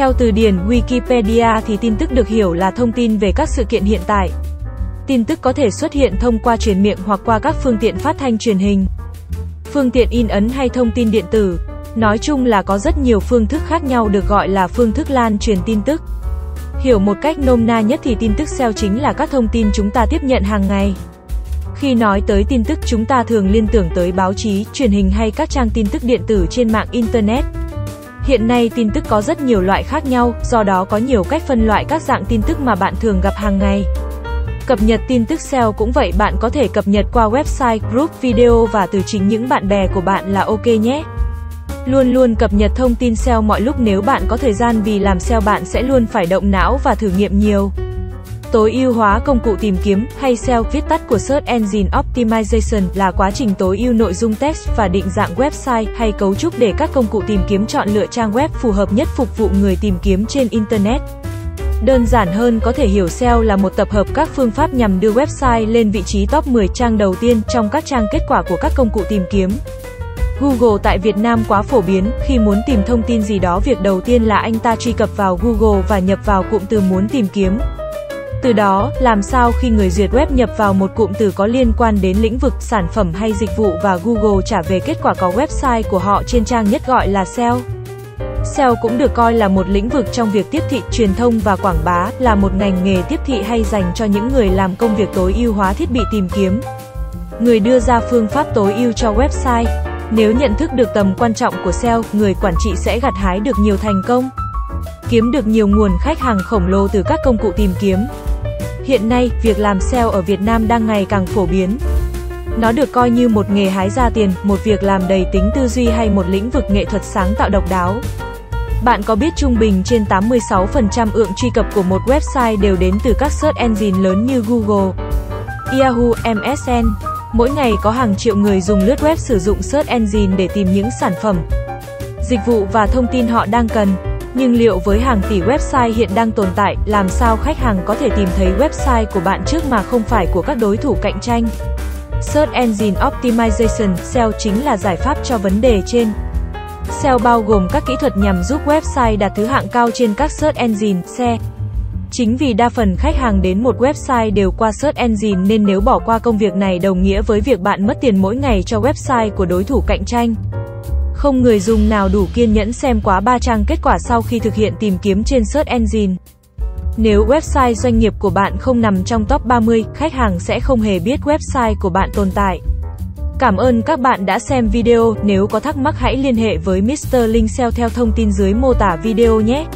Theo từ điển Wikipedia thì tin tức được hiểu là thông tin về các sự kiện hiện tại. Tin tức có thể xuất hiện thông qua truyền miệng hoặc qua các phương tiện phát thanh truyền hình, phương tiện in ấn hay thông tin điện tử. Nói chung là có rất nhiều phương thức khác nhau được gọi là phương thức lan truyền tin tức. Hiểu một cách nôm na nhất thì tin tức SEO chính là các thông tin chúng ta tiếp nhận hàng ngày. Khi nói tới tin tức chúng ta thường liên tưởng tới báo chí, truyền hình hay các trang tin tức điện tử trên mạng Internet. Hiện nay tin tức có rất nhiều loại khác nhau, do đó có nhiều cách phân loại các dạng tin tức mà bạn thường gặp hàng ngày. Cập nhật tin tức SEO cũng vậy bạn có thể cập nhật qua website, group, video và từ chính những bạn bè của bạn là ok nhé. Luôn luôn cập nhật thông tin SEO mọi lúc nếu bạn có thời gian vì làm SEO bạn sẽ luôn phải động não và thử nghiệm nhiều. Tối ưu hóa công cụ tìm kiếm hay SEO viết tắt của Search Engine Optimization là quá trình tối ưu nội dung text và định dạng website hay cấu trúc để các công cụ tìm kiếm chọn lựa trang web phù hợp nhất phục vụ người tìm kiếm trên internet. Đơn giản hơn có thể hiểu SEO là một tập hợp các phương pháp nhằm đưa website lên vị trí top 10 trang đầu tiên trong các trang kết quả của các công cụ tìm kiếm. Google tại Việt Nam quá phổ biến, khi muốn tìm thông tin gì đó việc đầu tiên là anh ta truy cập vào Google và nhập vào cụm từ muốn tìm kiếm. Từ đó, làm sao khi người duyệt web nhập vào một cụm từ có liên quan đến lĩnh vực, sản phẩm hay dịch vụ và Google trả về kết quả có website của họ trên trang nhất gọi là SEO. SEO cũng được coi là một lĩnh vực trong việc tiếp thị, truyền thông và quảng bá, là một ngành nghề tiếp thị hay dành cho những người làm công việc tối ưu hóa thiết bị tìm kiếm. Người đưa ra phương pháp tối ưu cho website. Nếu nhận thức được tầm quan trọng của SEO, người quản trị sẽ gặt hái được nhiều thành công. Kiếm được nhiều nguồn khách hàng khổng lồ từ các công cụ tìm kiếm. Hiện nay, việc làm SEO ở Việt Nam đang ngày càng phổ biến. Nó được coi như một nghề hái ra tiền, một việc làm đầy tính tư duy hay một lĩnh vực nghệ thuật sáng tạo độc đáo. Bạn có biết trung bình trên 86% ượng truy cập của một website đều đến từ các search engine lớn như Google, Yahoo, MSN. Mỗi ngày có hàng triệu người dùng lướt web sử dụng search engine để tìm những sản phẩm, dịch vụ và thông tin họ đang cần. Nhưng liệu với hàng tỷ website hiện đang tồn tại, làm sao khách hàng có thể tìm thấy website của bạn trước mà không phải của các đối thủ cạnh tranh? Search Engine Optimization, SEO chính là giải pháp cho vấn đề trên. SEO bao gồm các kỹ thuật nhằm giúp website đạt thứ hạng cao trên các search engine, SE. Chính vì đa phần khách hàng đến một website đều qua search engine nên nếu bỏ qua công việc này đồng nghĩa với việc bạn mất tiền mỗi ngày cho website của đối thủ cạnh tranh. Không người dùng nào đủ kiên nhẫn xem quá 3 trang kết quả sau khi thực hiện tìm kiếm trên search engine. Nếu website doanh nghiệp của bạn không nằm trong top 30, khách hàng sẽ không hề biết website của bạn tồn tại. Cảm ơn các bạn đã xem video, nếu có thắc mắc hãy liên hệ với Mr. Linh theo thông tin dưới mô tả video nhé.